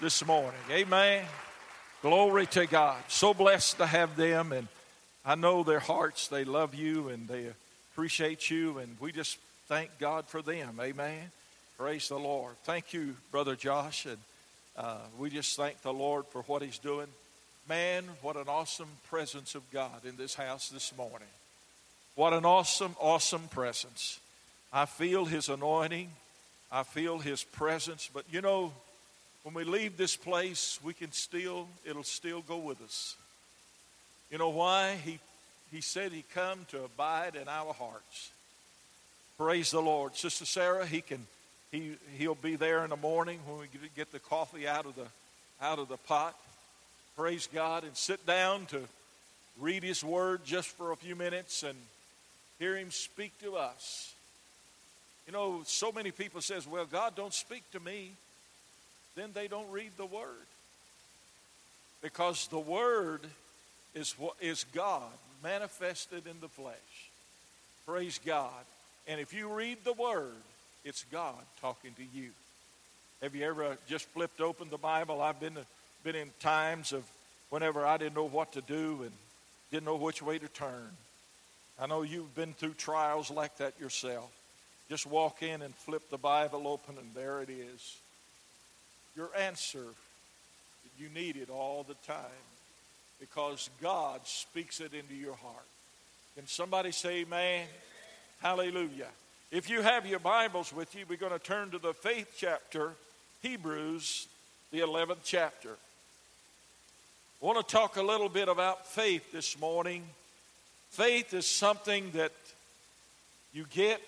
this morning. Amen. Glory to God. So blessed to have them, and I know their hearts, they love you and they appreciate you, and we just thank God for them. Amen. Praise the Lord. Thank you, Brother Josh, and uh, we just thank the Lord for what He's doing. Man, what an awesome presence of God in this house this morning. What an awesome, awesome presence. I feel His anointing. I feel His presence. But you know, when we leave this place, we can still, it'll still go with us. You know why? He, he said He come to abide in our hearts. Praise the Lord. Sister Sarah, He can, he, He'll be there in the morning when we get the coffee out of the, out of the pot. Praise God and sit down to read His Word just for a few minutes and hear Him speak to us. You know, so many people says, "Well, God don't speak to me." Then they don't read the Word because the Word is what is God manifested in the flesh. Praise God. And if you read the Word, it's God talking to you. Have you ever just flipped open the Bible? I've been been in times of whenever I didn't know what to do and didn't know which way to turn. I know you've been through trials like that yourself. Just walk in and flip the Bible open, and there it is. Your answer that you need it all the time because God speaks it into your heart. Can somebody say amen? Hallelujah. If you have your Bibles with you, we're going to turn to the faith chapter, Hebrews, the 11th chapter. I want to talk a little bit about faith this morning. Faith is something that you get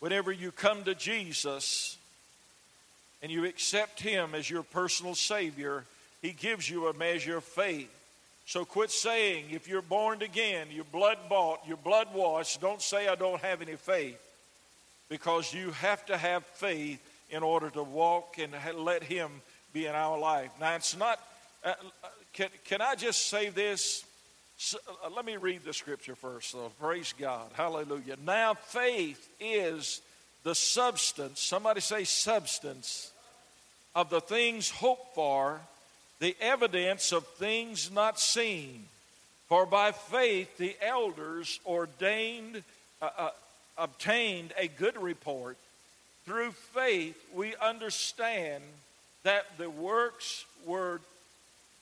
whenever you come to Jesus and you accept Him as your personal Savior. He gives you a measure of faith. So quit saying, if you're born again, you're blood bought, you're blood washed, don't say, I don't have any faith. Because you have to have faith in order to walk and let Him be in our life. Now, it's not uh, can, can I just say this? So, uh, let me read the scripture first, though. Praise God. Hallelujah. Now, faith is the substance, somebody say substance, of the things hoped for, the evidence of things not seen. For by faith the elders ordained, uh, uh, obtained a good report. Through faith we understand that the works were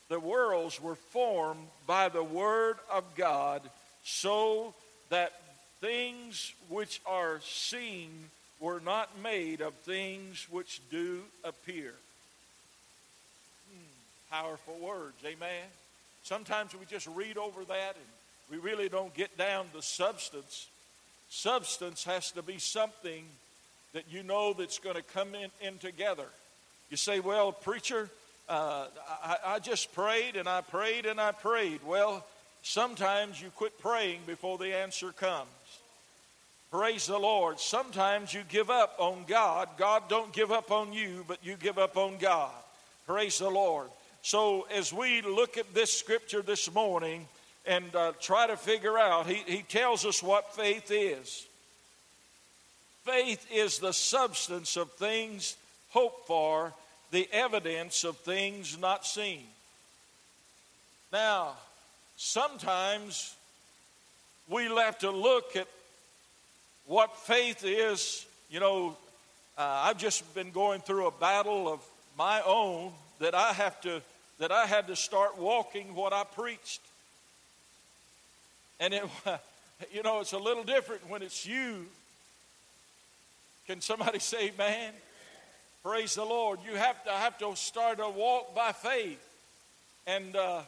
the worlds were formed by the Word of God, so that things which are seen were not made of things which do appear. Hmm, powerful words, amen. Sometimes we just read over that and we really don't get down to substance. Substance has to be something that you know that's going to come in, in together. You say, well, preacher, uh, I, I just prayed and I prayed and I prayed. Well, sometimes you quit praying before the answer comes. Praise the Lord. Sometimes you give up on God. God don't give up on you, but you give up on God. Praise the Lord. So as we look at this scripture this morning and uh, try to figure out, he, he tells us what faith is. Faith is the substance of things hoped for the evidence of things not seen. Now, sometimes we have to look at what faith is. You know, uh, I've just been going through a battle of my own that I have to that I had to start walking what I preached. And it, you know, it's a little different when it's you. Can somebody say, "Man"? Praise the Lord. You have to have to start a walk by faith and uh,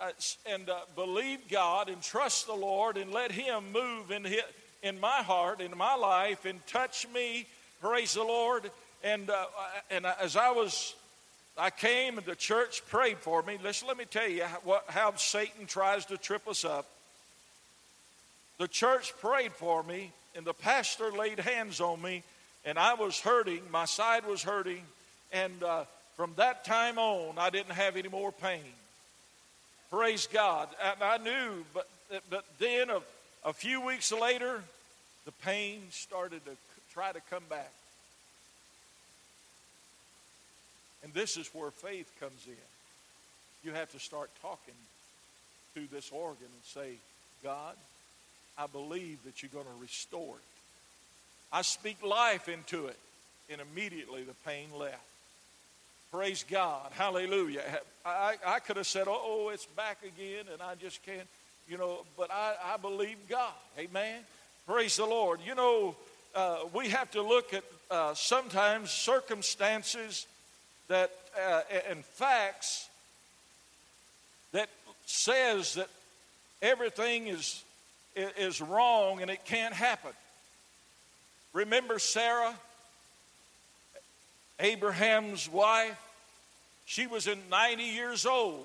uh, and uh, believe God and trust the Lord and let Him move in his, in my heart, in my life, and touch me. Praise the Lord. And uh, and as I was, I came and the church prayed for me. Listen, let me tell you what, how Satan tries to trip us up. The church prayed for me, and the pastor laid hands on me and I was hurting. My side was hurting. And uh, from that time on, I didn't have any more pain. Praise God. And I knew, but, but then a, a few weeks later, the pain started to try to come back. And this is where faith comes in. You have to start talking to this organ and say, God, I believe that you're going to restore it. I speak life into it. And immediately the pain left. Praise God. Hallelujah. I, I could have said, oh, it's back again, and I just can't, you know, but I, I believe God. Amen. Praise the Lord. You know, uh, we have to look at uh, sometimes circumstances that uh, and facts that says that everything is is wrong and it can't happen. Remember Sarah, Abraham's wife? She was in 90 years old.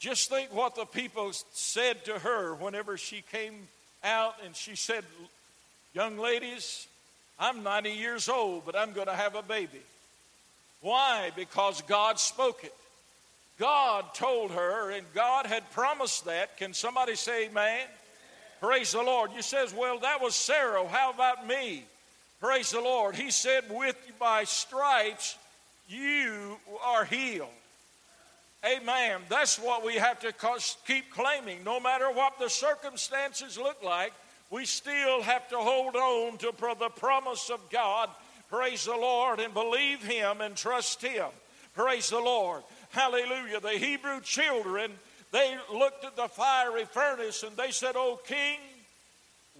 Just think what the people said to her whenever she came out and she said, Young ladies, I'm 90 years old, but I'm going to have a baby. Why? Because God spoke it. God told her, and God had promised that. Can somebody say amen? Praise the Lord. You says, well, that was Sarah. How about me? Praise the Lord. He said, with my stripes, you are healed. Amen. That's what we have to keep claiming. No matter what the circumstances look like, we still have to hold on to the promise of God. Praise the Lord and believe Him and trust Him. Praise the Lord. Hallelujah. The Hebrew children they looked at the fiery furnace and they said, Oh, King,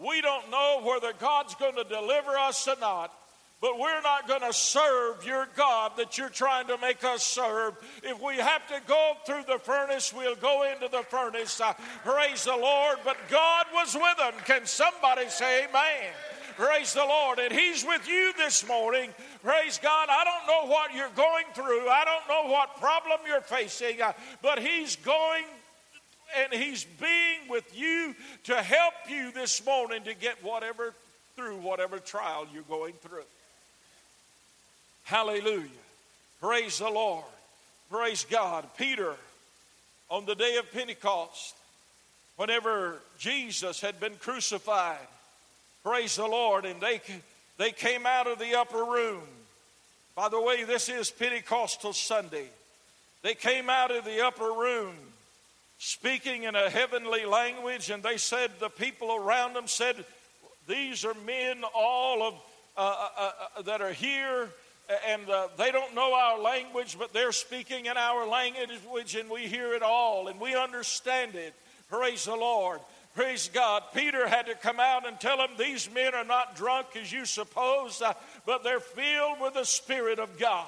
we don't know whether God's going to deliver us or not, but we're not going to serve your God that you're trying to make us serve. If we have to go through the furnace, we'll go into the furnace. Uh, praise the Lord. But God was with them. Can somebody say amen? Praise the Lord. And He's with you this morning. Praise God. I don't know what you're going through, I don't know what problem you're facing, uh, but He's going and He's being with you to help you this morning to get whatever through whatever trial you're going through. Hallelujah. Praise the Lord. Praise God. Peter, on the day of Pentecost, whenever Jesus had been crucified, praise the Lord, and they, they came out of the upper room. By the way, this is Pentecostal Sunday. They came out of the upper room speaking in a heavenly language, and they said, the people around them said, These are men, all of uh, uh, uh, uh that are here, and uh, they don't know our language, but they're speaking in our language, and we hear it all, and we understand it. Praise the Lord. Praise God. Peter had to come out and tell them these men are not drunk as you suppose, uh, but they're filled with the Spirit of God.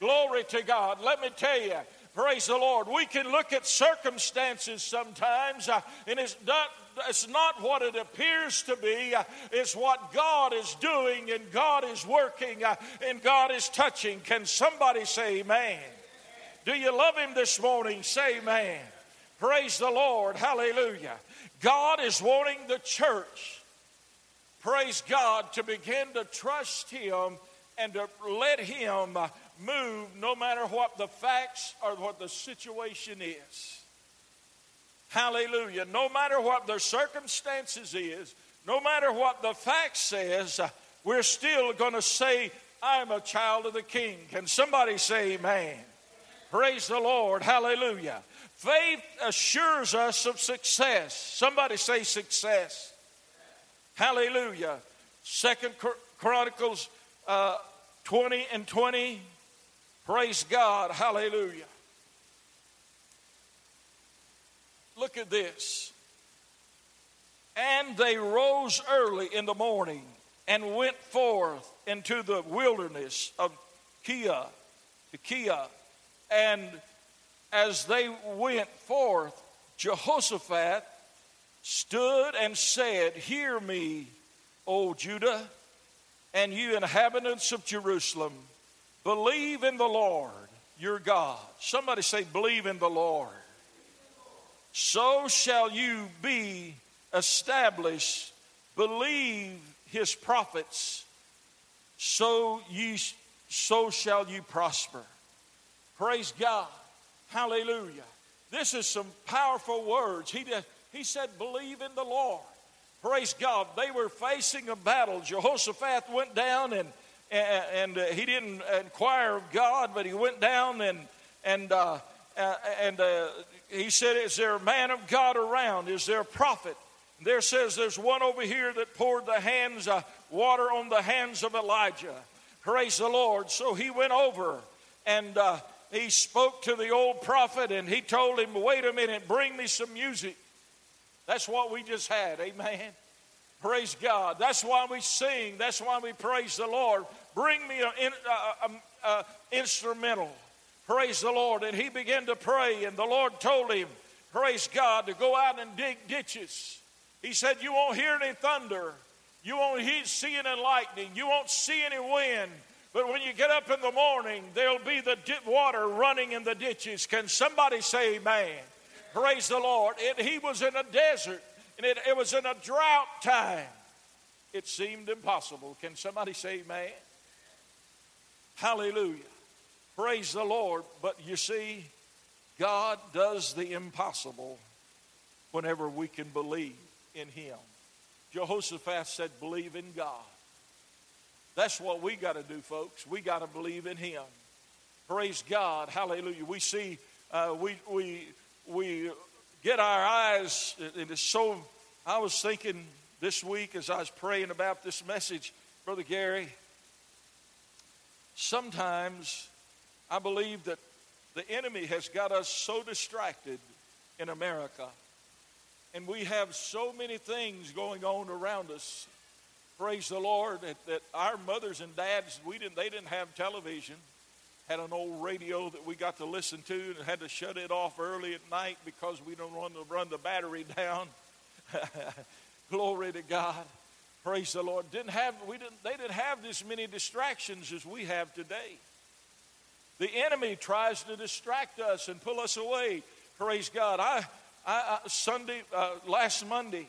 Glory to God. Let me tell you, Praise the Lord. We can look at circumstances sometimes, uh, and it's not, it's not what it appears to be. Uh, it's what God is doing, and God is working, uh, and God is touching. Can somebody say amen? Do you love Him this morning? Say amen. Praise the Lord. Hallelujah. God is wanting the church, praise God, to begin to trust Him and to let Him uh, move no matter what the facts or what the situation is. Hallelujah. No matter what the circumstances is, no matter what the fact says, uh, we're still going to say, I'm a child of the king. Can somebody say amen? Praise the Lord. Hallelujah. Faith assures us of success. Somebody say success. Hallelujah. Second Chronicles uh, 20 and 20. Praise God. Hallelujah. Look at this. And they rose early in the morning and went forth into the wilderness of Kia, Kia. And as they went forth, Jehoshaphat stood and said, Hear me, O Judah, and you inhabitants of Jerusalem. Believe in the Lord your God. Somebody say, Believe in the Lord. So shall you be established. Believe his prophets, so ye so shall you prosper. Praise God. Hallelujah. This is some powerful words. He, did, he said, Believe in the Lord. Praise God. They were facing a battle. Jehoshaphat went down and and, and uh, he didn't inquire of God, but he went down and, and, uh, uh, and uh, he said, Is there a man of God around? Is there a prophet? There says there's one over here that poured the hands, uh, water on the hands of Elijah. Praise the Lord. So he went over and uh, he spoke to the old prophet and he told him, Wait a minute, bring me some music. That's what we just had. Amen. Praise God. That's why we sing. That's why we praise the Lord. Bring me an instrumental. Praise the Lord. And he began to pray, and the Lord told him, Praise God, to go out and dig ditches. He said, You won't hear any thunder. You won't see any lightning. You won't see any wind. But when you get up in the morning, there'll be the water running in the ditches. Can somebody say amen? Praise the Lord. It, he was in a desert, and it, it was in a drought time. It seemed impossible. Can somebody say amen? Hallelujah. Praise the Lord. But you see, God does the impossible whenever we can believe in Him. Jehoshaphat said, Believe in God. That's what we got to do, folks. We got to believe in Him. Praise God. Hallelujah. We see, uh, we, we, we get our eyes, it is so. I was thinking this week as I was praying about this message, Brother Gary, sometimes I believe that the enemy has got us so distracted in America, and we have so many things going on around us. Praise the Lord that, that our mothers and dads we didn't they didn't have television, had an old radio that we got to listen to and had to shut it off early at night because we don't want to run the battery down. Glory to God. Praise the Lord. Didn't have we didn't they didn't have this many distractions as we have today. The enemy tries to distract us and pull us away. Praise God. I, I, I Sunday, uh, last Monday,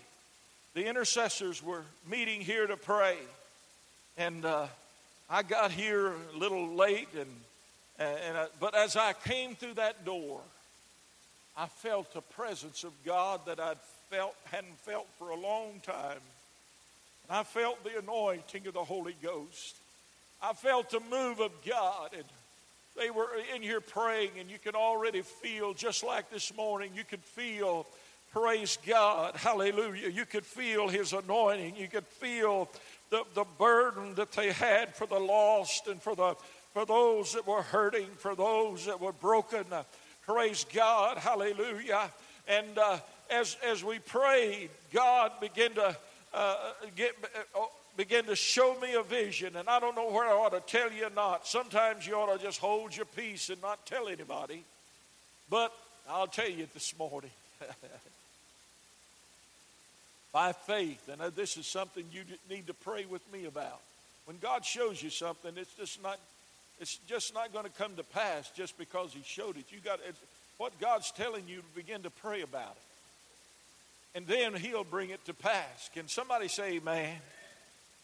the intercessors were meeting here to pray, and uh, I got here a little late, and, and I, but as I came through that door, I felt the presence of God that I'd felt hadn't felt for a long time. And I felt the anointing of the Holy Ghost. I felt the move of God, and they were in here praying, and you can already feel, just like this morning, you could feel, praise God, hallelujah. You could feel His anointing. You could feel the, the burden that they had for the lost and for, the, for those that were hurting, for those that were broken. Praise God, hallelujah. And uh, as, as we prayed, God began to uh, get, uh, begin to show me a vision, and I don't know where I ought to tell you or not. Sometimes you ought to just hold your peace and not tell anybody. But I'll tell you this morning. By faith, and this is something you need to pray with me about. When God shows you something, it's just not it's just not going to come to pass just because he showed it. You got what God's telling you to begin to pray about it. And then he'll bring it to pass. Can somebody say amen?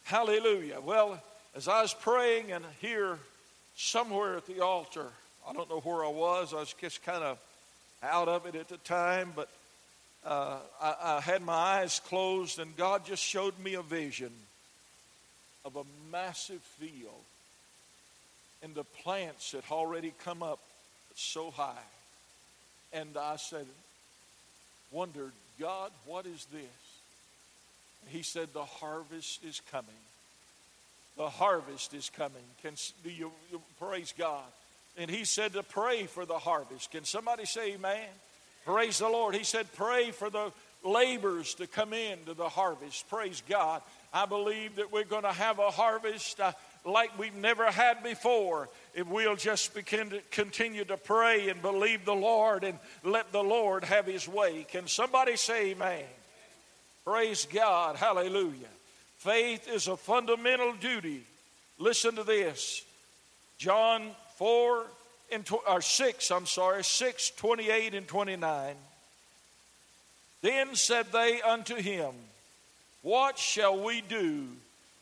Hallelujah. Well, as I was praying and here somewhere at the altar, I don't know where I was, I was just kind of out of it at the time, but uh, I, I had my eyes closed and God just showed me a vision of a massive field and the plants had already come up so high. And I said, wondered, God, what is this? He said, The harvest is coming. The harvest is coming. Can do you, you praise God? And he said to pray for the harvest. Can somebody say amen? Praise the Lord. He said, pray for the laborers to come into the harvest. Praise God. I believe that we're going to have a harvest uh, like we've never had before if we'll just begin to continue to pray and believe the Lord and let the Lord have his way. Can somebody say amen? Praise God. Hallelujah. Faith is a fundamental duty. Listen to this. John 4 and tw- or 6, I'm sorry, 6, 28 and 29. Then said they unto him, What shall we do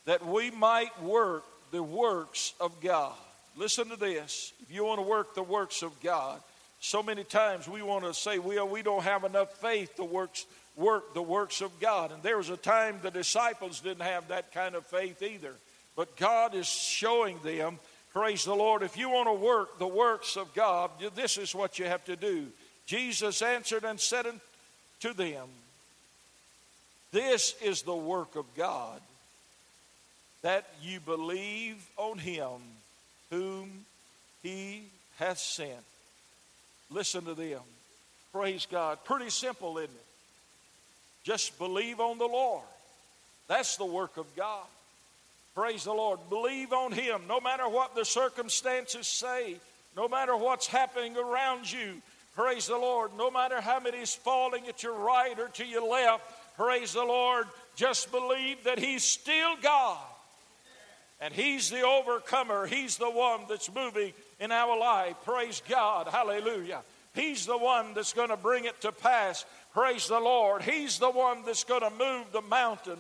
that we might work the works of God? Listen to this. If you want to work the works of God, so many times we want to say, well, we don't have enough faith to works work the works of God. And there was a time the disciples didn't have that kind of faith either. But God is showing them, praise the Lord, if you want to work the works of God, this is what you have to do. Jesus answered and said to them, This is the work of God, that you believe on him whom he hath sent. Listen to them. Praise God. Pretty simple, isn't it? Just believe on the Lord. That's the work of God. Praise the Lord. Believe on Him no matter what the circumstances say, no matter what's happening around you. Praise the Lord. No matter how many is falling at your right or to your left. Praise the Lord. Just believe that He's still God. And He's the overcomer. He's the one that's moving in our life. Praise God. Hallelujah. He's the one that's going to bring it to pass. Praise the Lord. He's the one that's going to move the mountain.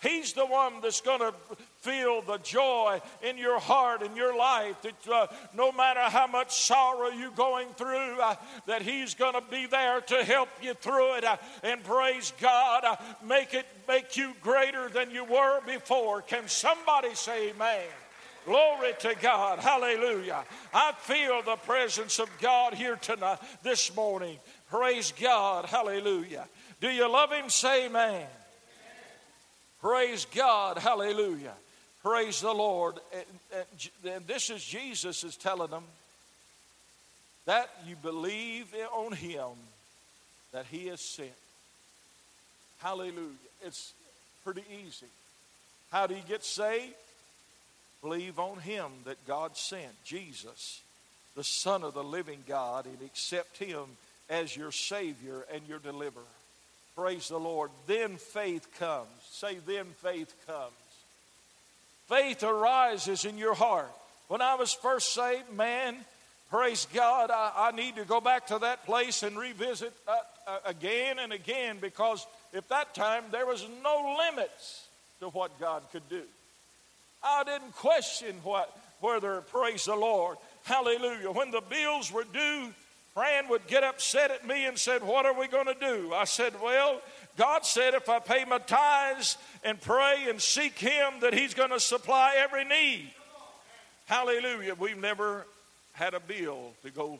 He's the one that's going to feel the joy in your heart and your life that uh, no matter how much sorrow you're going through, uh, that He's going to be there to help you through it. Uh, and praise God, uh, make it make you greater than you were before. Can somebody say amen? Glory to God. Hallelujah. I feel the presence of God here tonight, this morning. Praise God. Hallelujah. Do you love Him? Say amen. Praise God. Hallelujah. Praise the Lord. And, and this is Jesus is telling them that you believe on Him that He has sent. Hallelujah. It's pretty easy. How do you get saved? Believe on Him that God sent, Jesus, the Son of the living God, and accept Him as your Savior and your deliverer. Praise the Lord. Then faith comes. Say, then faith comes. Faith arises in your heart. When I was first saved, man, praise God, I, I need to go back to that place and revisit uh, uh, again and again because at that time there was no limits to what God could do. I didn't question what, whether, praise the Lord, hallelujah. When the bills were due, Fran would get upset at me and said, What are we going to do? I said, Well, God said if I pay my tithes and pray and seek Him, that He's going to supply every need. Hallelujah. We've never had a bill to go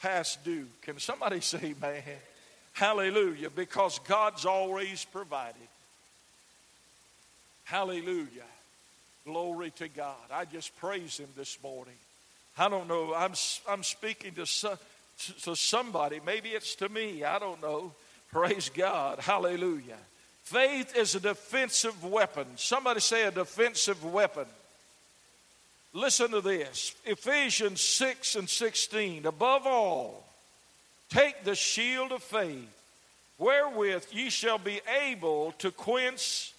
past due. Can somebody say, man? Hallelujah. Because God's always provided. Hallelujah. Glory to God. I just praise Him this morning. I don't know. I'm, I'm speaking to, some, to somebody. Maybe it's to me. I don't know. Praise God. Hallelujah. Faith is a defensive weapon. Somebody say a defensive weapon. Listen to this Ephesians 6 and 16. Above all, take the shield of faith, wherewith ye shall be able to quench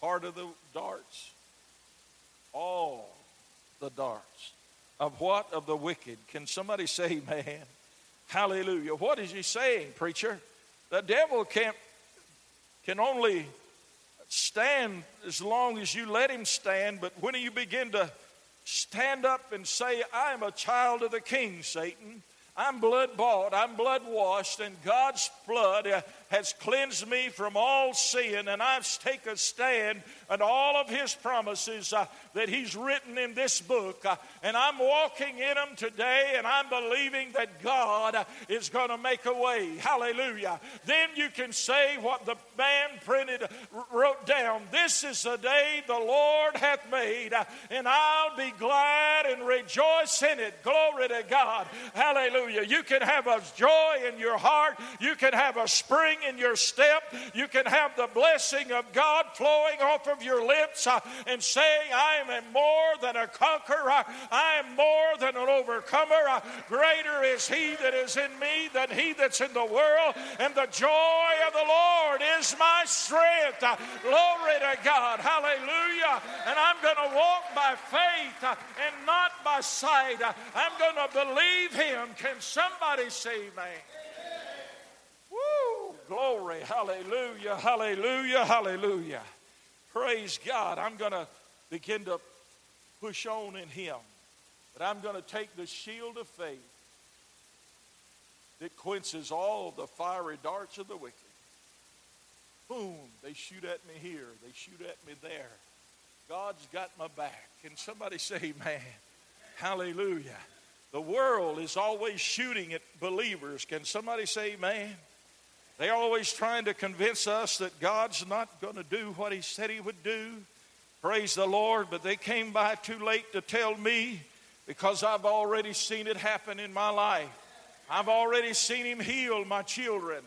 part of the darts all the darts of what? Of the wicked. Can somebody say, man? Hallelujah. What is he saying, preacher? The devil can't can only stand as long as you let him stand, but when you begin to stand up and say, I am a child of the king, Satan, I'm blood bought, I'm blood washed, and God's blood uh, has cleansed me from all sin, and I've taken a stand on all of His promises uh, that He's written in this book. Uh, and I'm walking in them today, and I'm believing that God uh, is going to make a way. Hallelujah. Then you can say what the man printed, wrote down This is the day the Lord hath made, uh, and I'll be glad and rejoice in it. Glory to God. Hallelujah. You can have a joy in your heart, you can have a spring in your step. You can have the blessing of God flowing off of your lips uh, and saying, I am more than a conqueror. I am more than an overcomer. Uh, greater is He that is in me than He that's in the world. And the joy of the Lord is my strength. Uh, glory to God. Hallelujah. And I'm going to walk by faith and not by sight. I'm going to believe Him. Can somebody say, man? Woo! Glory. Hallelujah. Hallelujah. Hallelujah. Praise God. I'm going to begin to push on in Him. But I'm going to take the shield of faith that quenches all the fiery darts of the wicked. Boom, they shoot at me here, they shoot at me there. God's got my back. Can somebody say, man? Hallelujah. The world is always shooting at believers. Can somebody say, man? They're always trying to convince us that God's not going to do what He said He would do. Praise the Lord. But they came by too late to tell me because I've already seen it happen in my life. I've already seen Him heal my children.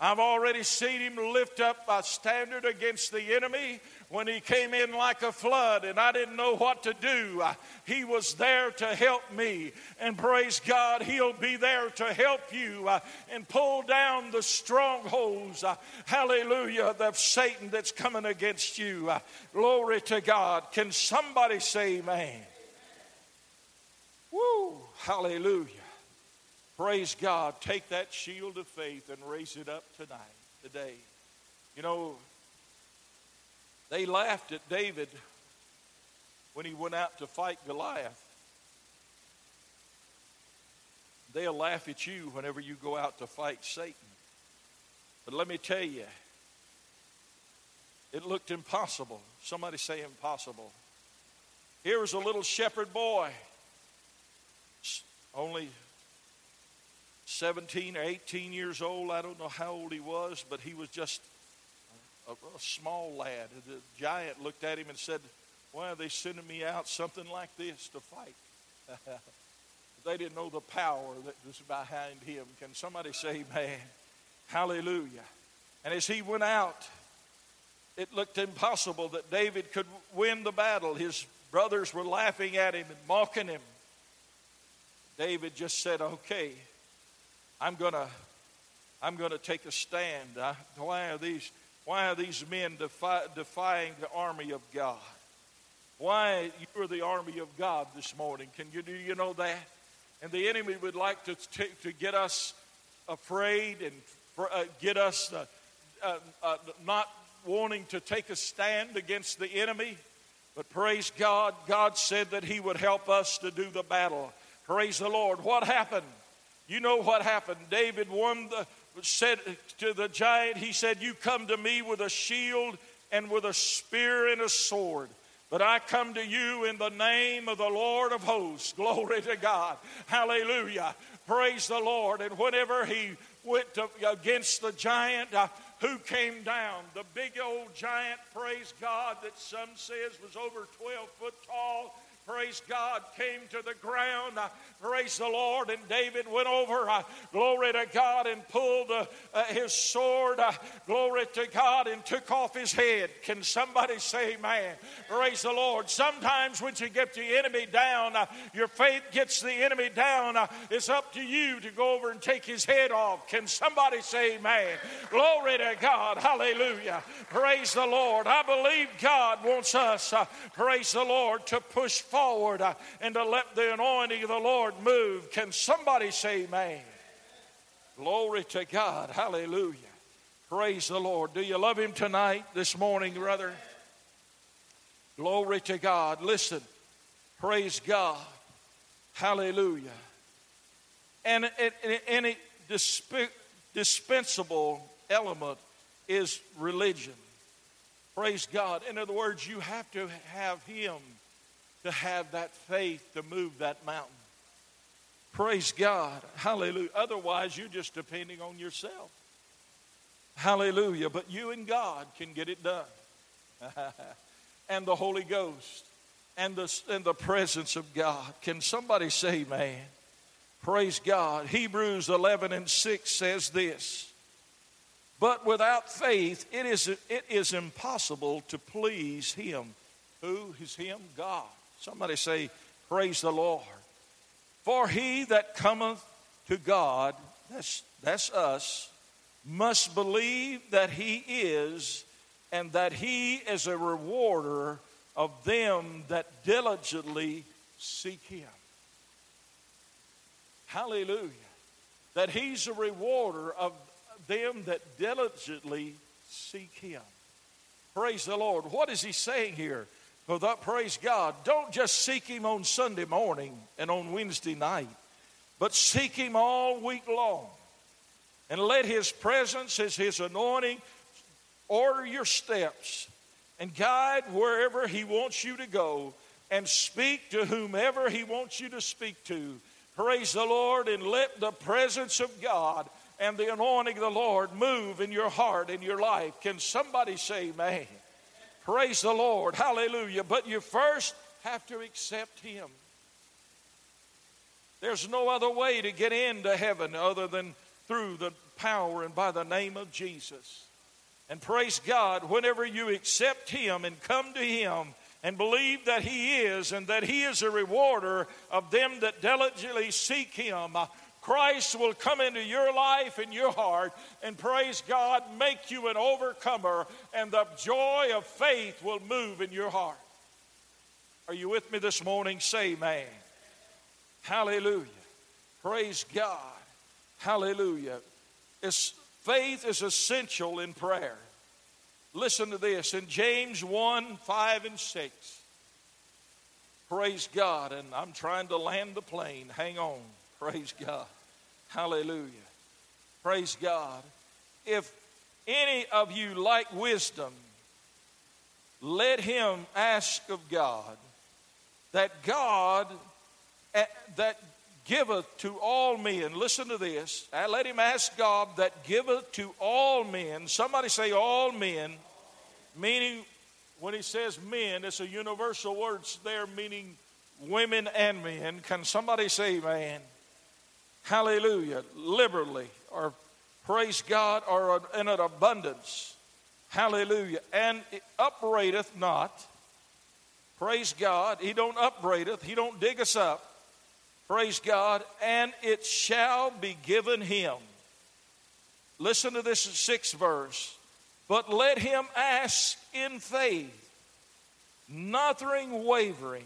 I've already seen him lift up a standard against the enemy when he came in like a flood and I didn't know what to do. He was there to help me. And praise God, he'll be there to help you uh, and pull down the strongholds. Uh, hallelujah, of Satan that's coming against you. Uh, glory to God. Can somebody say amen? Woo, hallelujah. Praise God. Take that shield of faith and raise it up tonight, today. You know, they laughed at David when he went out to fight Goliath. They'll laugh at you whenever you go out to fight Satan. But let me tell you, it looked impossible. Somebody say impossible. Here was a little shepherd boy, only 17 or 18 years old. I don't know how old he was, but he was just a, a small lad. The giant looked at him and said, Why are they sending me out something like this to fight? they didn't know the power that was behind him. Can somebody say, Man? Hallelujah. And as he went out, it looked impossible that David could win the battle. His brothers were laughing at him and mocking him. David just said, Okay, I'm gonna, I'm gonna take a stand. I, why are these, why are these men defy, defying the army of God? Why you're the army of God this morning? Can you do you know that? And the enemy would like to t- to get us afraid and uh, get us uh, uh, uh, not wanting to take a stand against the enemy. But praise God, God said that He would help us to do the battle. Praise the Lord. What happened? You know what happened. David won the, said to the giant, he said, You come to me with a shield and with a spear and a sword. But I come to you in the name of the Lord of hosts. Glory to God. Hallelujah. Praise the Lord. And whenever he went to, against the giant, uh, who came down? The big old giant, praise God, that some says was over 12 foot tall praise God, came to the ground. Uh, praise the Lord. And David went over, uh, glory to God, and pulled uh, uh his sword, uh, glory to God, and took off his head. Can somebody say, man? Praise the Lord. Sometimes when you get the enemy down, uh, your faith gets the enemy down. it's up to you to go over and take his head off. Can somebody say, man? Glory to God. Hallelujah. Praise the Lord. I believe God wants us, praise the Lord, to push forward uh, and to let the anointing of the Lord move. Can somebody say amen? Glory to God. Hallelujah. Praise the Lord. Do you love Him tonight, this morning, brother? Glory to God. Listen, praise God. Hallelujah. And any dispensable element is religion. Praise God. In other words, you have to have Him to have that faith to move that mountain. Praise God. Hallelujah. Otherwise, you're just depending on yourself. Hallelujah. But you and God can get it done. and the Holy Ghost and the, and the presence of God. Can somebody say, man? Praise God. Hebrews 11 and 6 says this. But without faith, it is, it is impossible to please Him. Who is Him? God. Somebody say, Praise the Lord. For he that cometh to God, that's, that's us, must believe that he is, and that he is a rewarder of them that diligently seek him. Hallelujah. That he's a rewarder of them that diligently seek him. Praise the Lord. What is he saying here? For that, praise God, don't just seek Him on Sunday morning and on Wednesday night, but seek Him all week long. And let His presence, as His anointing, order your steps. and guide wherever He wants you to go and speak to whomever He wants you to speak to. Praise the Lord and let the presence of God and the anointing of the Lord move in your heart, in your life. Can somebody say, man? Praise the Lord. Hallelujah. But you first have to accept Him. There's no other way to get into heaven other than through the power and by the name of Jesus. And praise God, whenever you accept Him and come to Him and believe that He is and that He is a rewarder of them that diligently seek Him, Christ will come into your life and your heart and praise God, make you an overcomer, and the joy of faith will move in your heart. Are you with me this morning? Say, man. Hallelujah. Praise God. Hallelujah. It's, faith is essential in prayer. Listen to this in James 1 5 and 6. Praise God. And I'm trying to land the plane. Hang on. Praise God. Hallelujah. Praise God. If any of you like wisdom, let him ask of God that God that giveth to all men. Listen to this. Let him ask God that giveth to all men. Somebody say all men, meaning when he says men, it's a universal word there meaning women and men. Can somebody say man? Hallelujah. Liberally or praise God or in an abundance. Hallelujah. And it upbraideth not. Praise God. He don't upbraideth. He don't dig us up. Praise God. And it shall be given him. Listen to this sixth verse. But let him ask in faith, nothing wavering.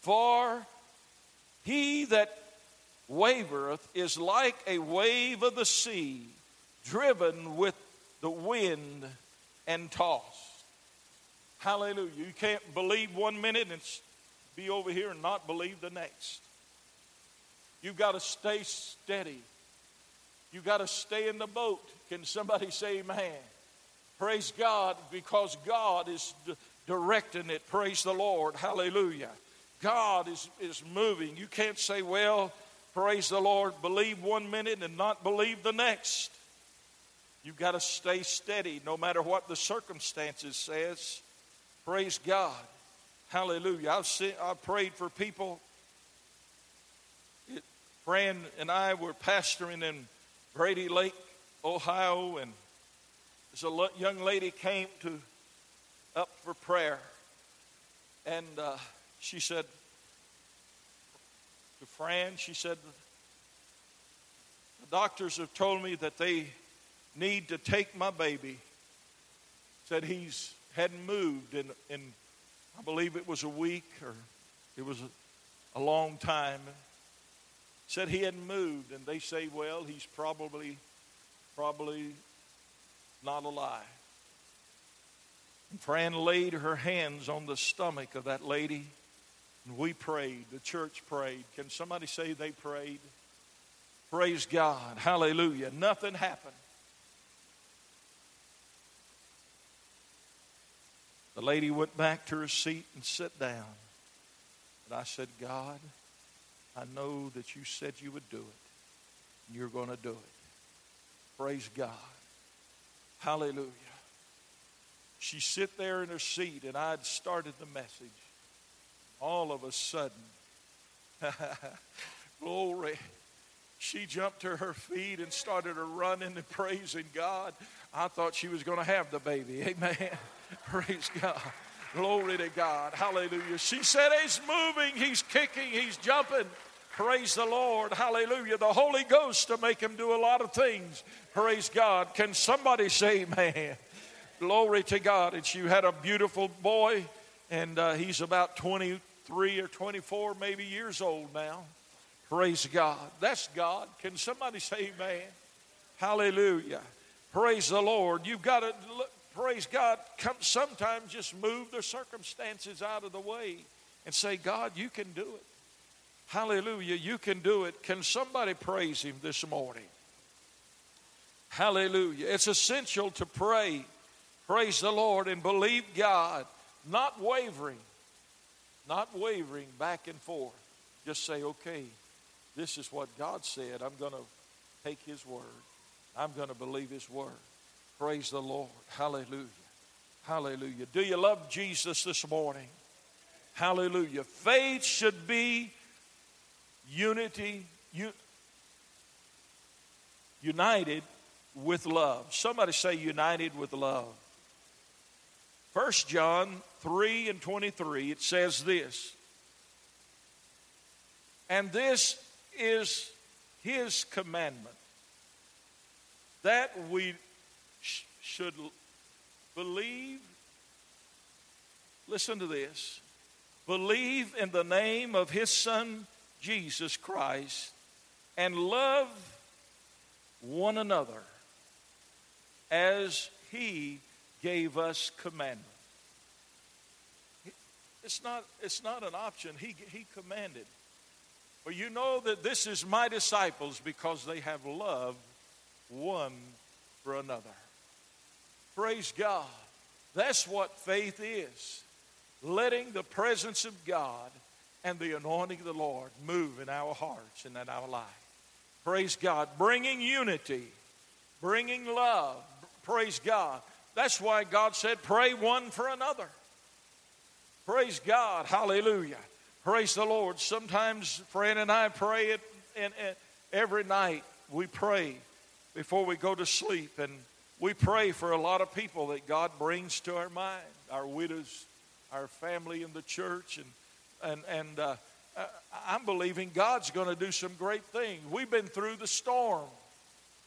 For he that wavereth is like a wave of the sea, driven with the wind and tossed. Hallelujah. You can't believe one minute and be over here and not believe the next. You've got to stay steady. You've got to stay in the boat. Can somebody say amen? Praise God because God is d- directing it. Praise the Lord. Hallelujah. God is, is moving. You can't say, well, praise the Lord, believe one minute and not believe the next. You've got to stay steady no matter what the circumstances says. Praise God. Hallelujah. I've, seen, I've prayed for people It, Fran and I were pastoring in Brady Lake, Ohio, and this a young lady came to up for prayer, and uh, she said to Fran, she said, "The doctors have told me that they need to take my baby." Said he's hadn't moved in in I believe it was a week or it was a, a long time said he hadn't moved, and they say, well, he's probably, probably not alive. And Fran laid her hands on the stomach of that lady, and we prayed. The church prayed. Can somebody say they prayed? Praise God. Hallelujah. Nothing happened. The lady went back to her seat and sat down. And I said, God, I know that you said you would do it, and you're going to do it. Praise God. Hallelujah. She sit there in her seat, and I'd started the message. All of a sudden, glory, she jumped to her feet and started to run and praising God. I thought she was going to have the baby. Amen. Praise God. Glory to God. Hallelujah. She said, He's moving, He's kicking, He's jumping. Praise the Lord. Hallelujah. The Holy Ghost to make him do a lot of things. Praise God. Can somebody say, man? Glory to God. And you had a beautiful boy, and uh, he's about 23 or 24, maybe years old now. Praise God. That's God. Can somebody say, man? Hallelujah. Praise the Lord. You've got to praise God, come sometimes just move the circumstances out of the way and say, God, you can do it. Hallelujah. You can do it. Can somebody praise Him this morning? Hallelujah. It's essential to pray. Praise the Lord and believe God, not wavering, not wavering back and forth. Just say, okay, this is what God said. I'm going to take His word. I'm going to believe His word. Praise the Lord. Hallelujah. Hallelujah. Do you love Jesus this morning? Hallelujah. Faith should be unity, united with love. Somebody say united with love. 1 John 3 and 23, it says this. And this is his commandment that we sh- should believe. Listen to this believe in the name of his son Jesus Christ and love one another as he gave us commandment. It's not, it's not an option. He, he commanded. For you know that this is my disciples because they have love one for another. Praise God. That's what faith is letting the presence of God and the anointing of the Lord move in our hearts and in our life. Praise God. Bringing unity, bringing love. Praise God. That's why God said, pray one for another. Praise God. Hallelujah. Praise the Lord. Sometimes Fran and I pray it and, and every night we pray before we go to sleep and we pray for a lot of people that God brings to our mind, our widows, our family in the church, and and and uh, I'm believing God's going to do some great things. We've been through the storm,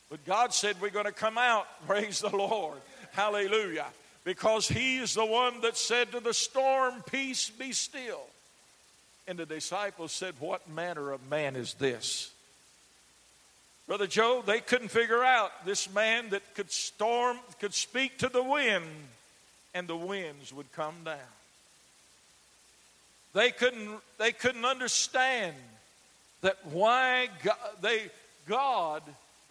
but God said we're going to come out. Praise the Lord, Hallelujah! Because He is the one that said to the storm, "Peace, be still." And the disciples said, What manner of man is this? Brother Joe, they couldn't figure out this man that could storm, could speak to the wind, and the winds would come down. They couldn't, they couldn't understand that why God, they, God,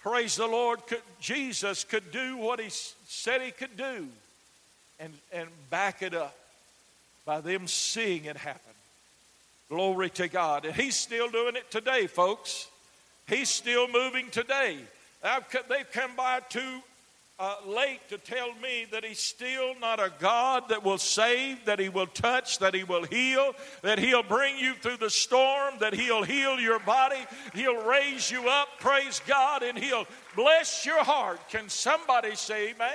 praise the Lord, could, Jesus could do what he said he could do and, and back it up by them seeing it happen. Glory to God. And He's still doing it today, folks. He's still moving today. they've come by too uh, late to tell me that He's still not a God that will save, that He will touch, that He will heal, that He'll bring you through the storm, that He'll heal your body, He'll raise you up, praise God, and He'll bless your heart. Can somebody say amen?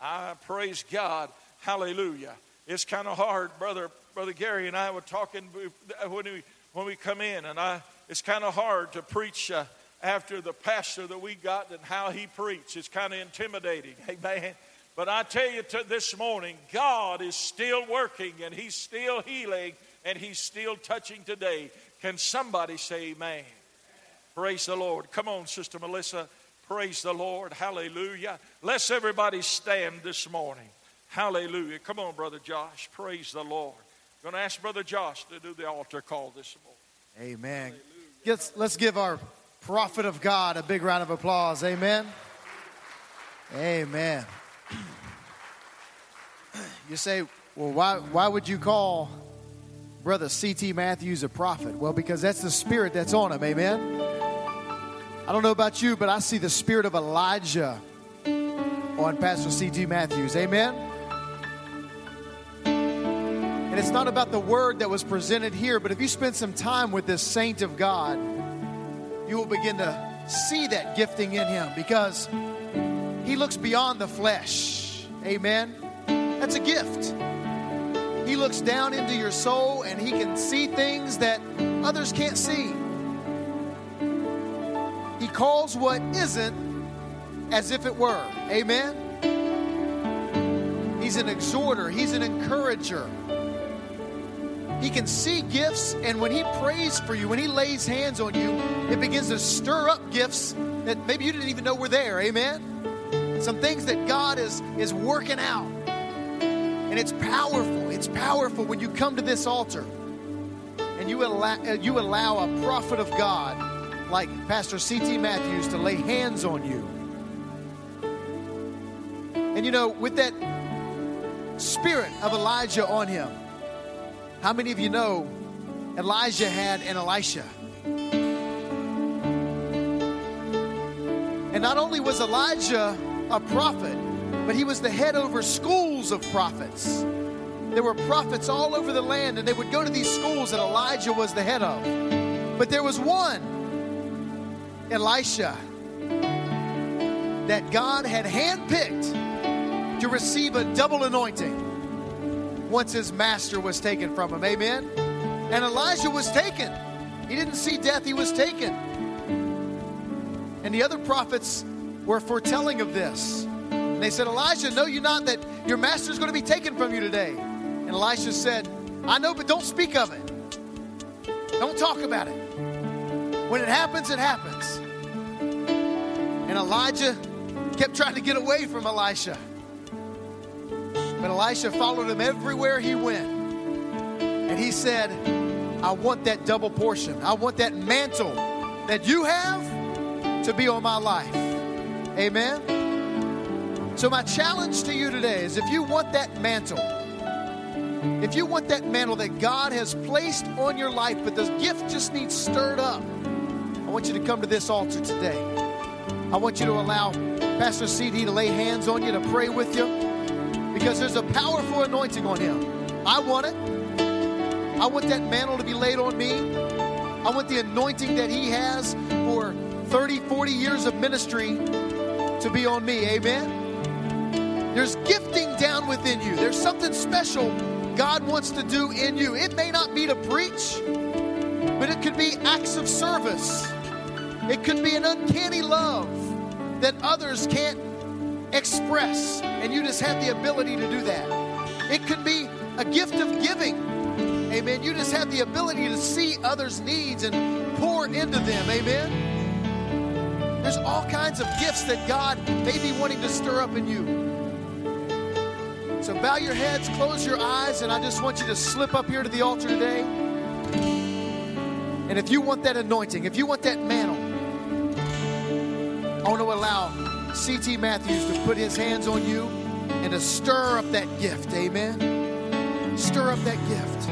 I praise God. Hallelujah. It's kind of hard, brother Brother Gary and I were talking when we, when we come in, and I, it's kind of hard to preach uh, after the pastor that we got and how he preached. It's kind of intimidating. Amen. But I tell you to this morning, God is still working and He's still healing and He's still touching today. Can somebody say amen? Praise the Lord. Come on, Sister Melissa. Praise the Lord. Hallelujah. Let's everybody stand this morning. Hallelujah. Come on, Brother Josh. Praise the Lord. I'm going to ask Brother Josh to do the altar call this morning. Amen. Let's, let's give our prophet of God a big round of applause. Amen. Amen. You say, well, why, why would you call Brother C.T. Matthews a prophet? Well, because that's the spirit that's on him. Amen. I don't know about you, but I see the spirit of Elijah on Pastor C.T. Matthews. Amen. And it's not about the word that was presented here, but if you spend some time with this saint of God, you will begin to see that gifting in him because he looks beyond the flesh. Amen. That's a gift. He looks down into your soul and he can see things that others can't see. He calls what isn't as if it were. Amen. He's an exhorter, he's an encourager. He can see gifts, and when He prays for you, when He lays hands on you, it begins to stir up gifts that maybe you didn't even know were there. Amen? Some things that God is, is working out. And it's powerful. It's powerful when you come to this altar and you allow, uh, you allow a prophet of God like Pastor C.T. Matthews to lay hands on you. And you know, with that spirit of Elijah on him, how many of you know Elijah had an Elisha? And not only was Elijah a prophet, but he was the head over schools of prophets. There were prophets all over the land, and they would go to these schools that Elijah was the head of. But there was one, Elisha, that God had handpicked to receive a double anointing once his master was taken from him. Amen? And Elijah was taken. He didn't see death, he was taken. And the other prophets were foretelling of this. And they said, Elijah, know you not that your master is going to be taken from you today? And Elisha said, I know, but don't speak of it. Don't talk about it. When it happens, it happens. And Elijah kept trying to get away from Elisha. But Elisha followed him everywhere he went. And he said, I want that double portion. I want that mantle that you have to be on my life. Amen. So, my challenge to you today is if you want that mantle, if you want that mantle that God has placed on your life, but the gift just needs stirred up, I want you to come to this altar today. I want you to allow Pastor C.T. to lay hands on you to pray with you because there's a powerful anointing on him. I want it. I want that mantle to be laid on me. I want the anointing that he has for 30, 40 years of ministry to be on me. Amen. There's gifting down within you. There's something special God wants to do in you. It may not be to preach, but it could be acts of service. It could be an uncanny love that others can't express, and you just have the ability to do that. It could be a gift of giving. Amen. You just have the ability to see others' needs and pour into them. Amen. There's all kinds of gifts that God may be wanting to stir up in you. So bow your heads, close your eyes, and I just want you to slip up here to the altar today. And if you want that anointing, if you want that mantle, I want to allow C.T. Matthews to put his hands on you and to stir up that gift. Amen. Stir up that gift.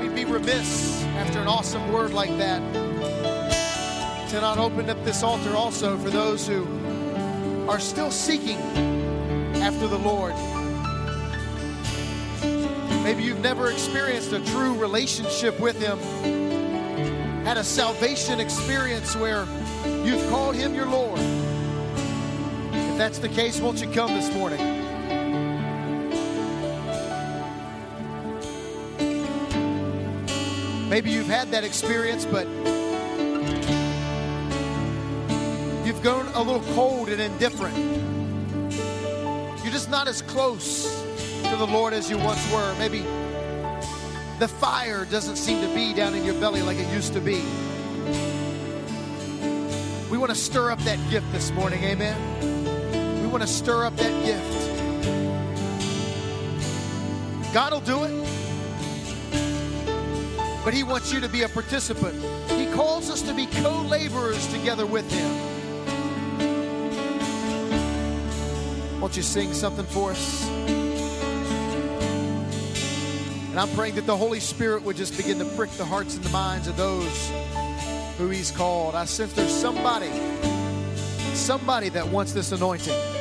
We'd be remiss after an awesome word like that to not open up this altar also for those who are still seeking after the Lord. Maybe you've never experienced a true relationship with Him, had a salvation experience where you've called Him your Lord. If that's the case, won't you come this morning? Maybe you've had that experience, but you've grown a little cold and indifferent. You're just not as close to the Lord as you once were. Maybe the fire doesn't seem to be down in your belly like it used to be. We want to stir up that gift this morning, amen? We want to stir up that gift. God will do it but He wants you to be a participant. He calls us to be co laborers together with Him. Won't you sing something for us? And I'm praying that the Holy Spirit would just begin to prick the hearts and the minds of those who He's called. I sense there's somebody, somebody that wants this anointing.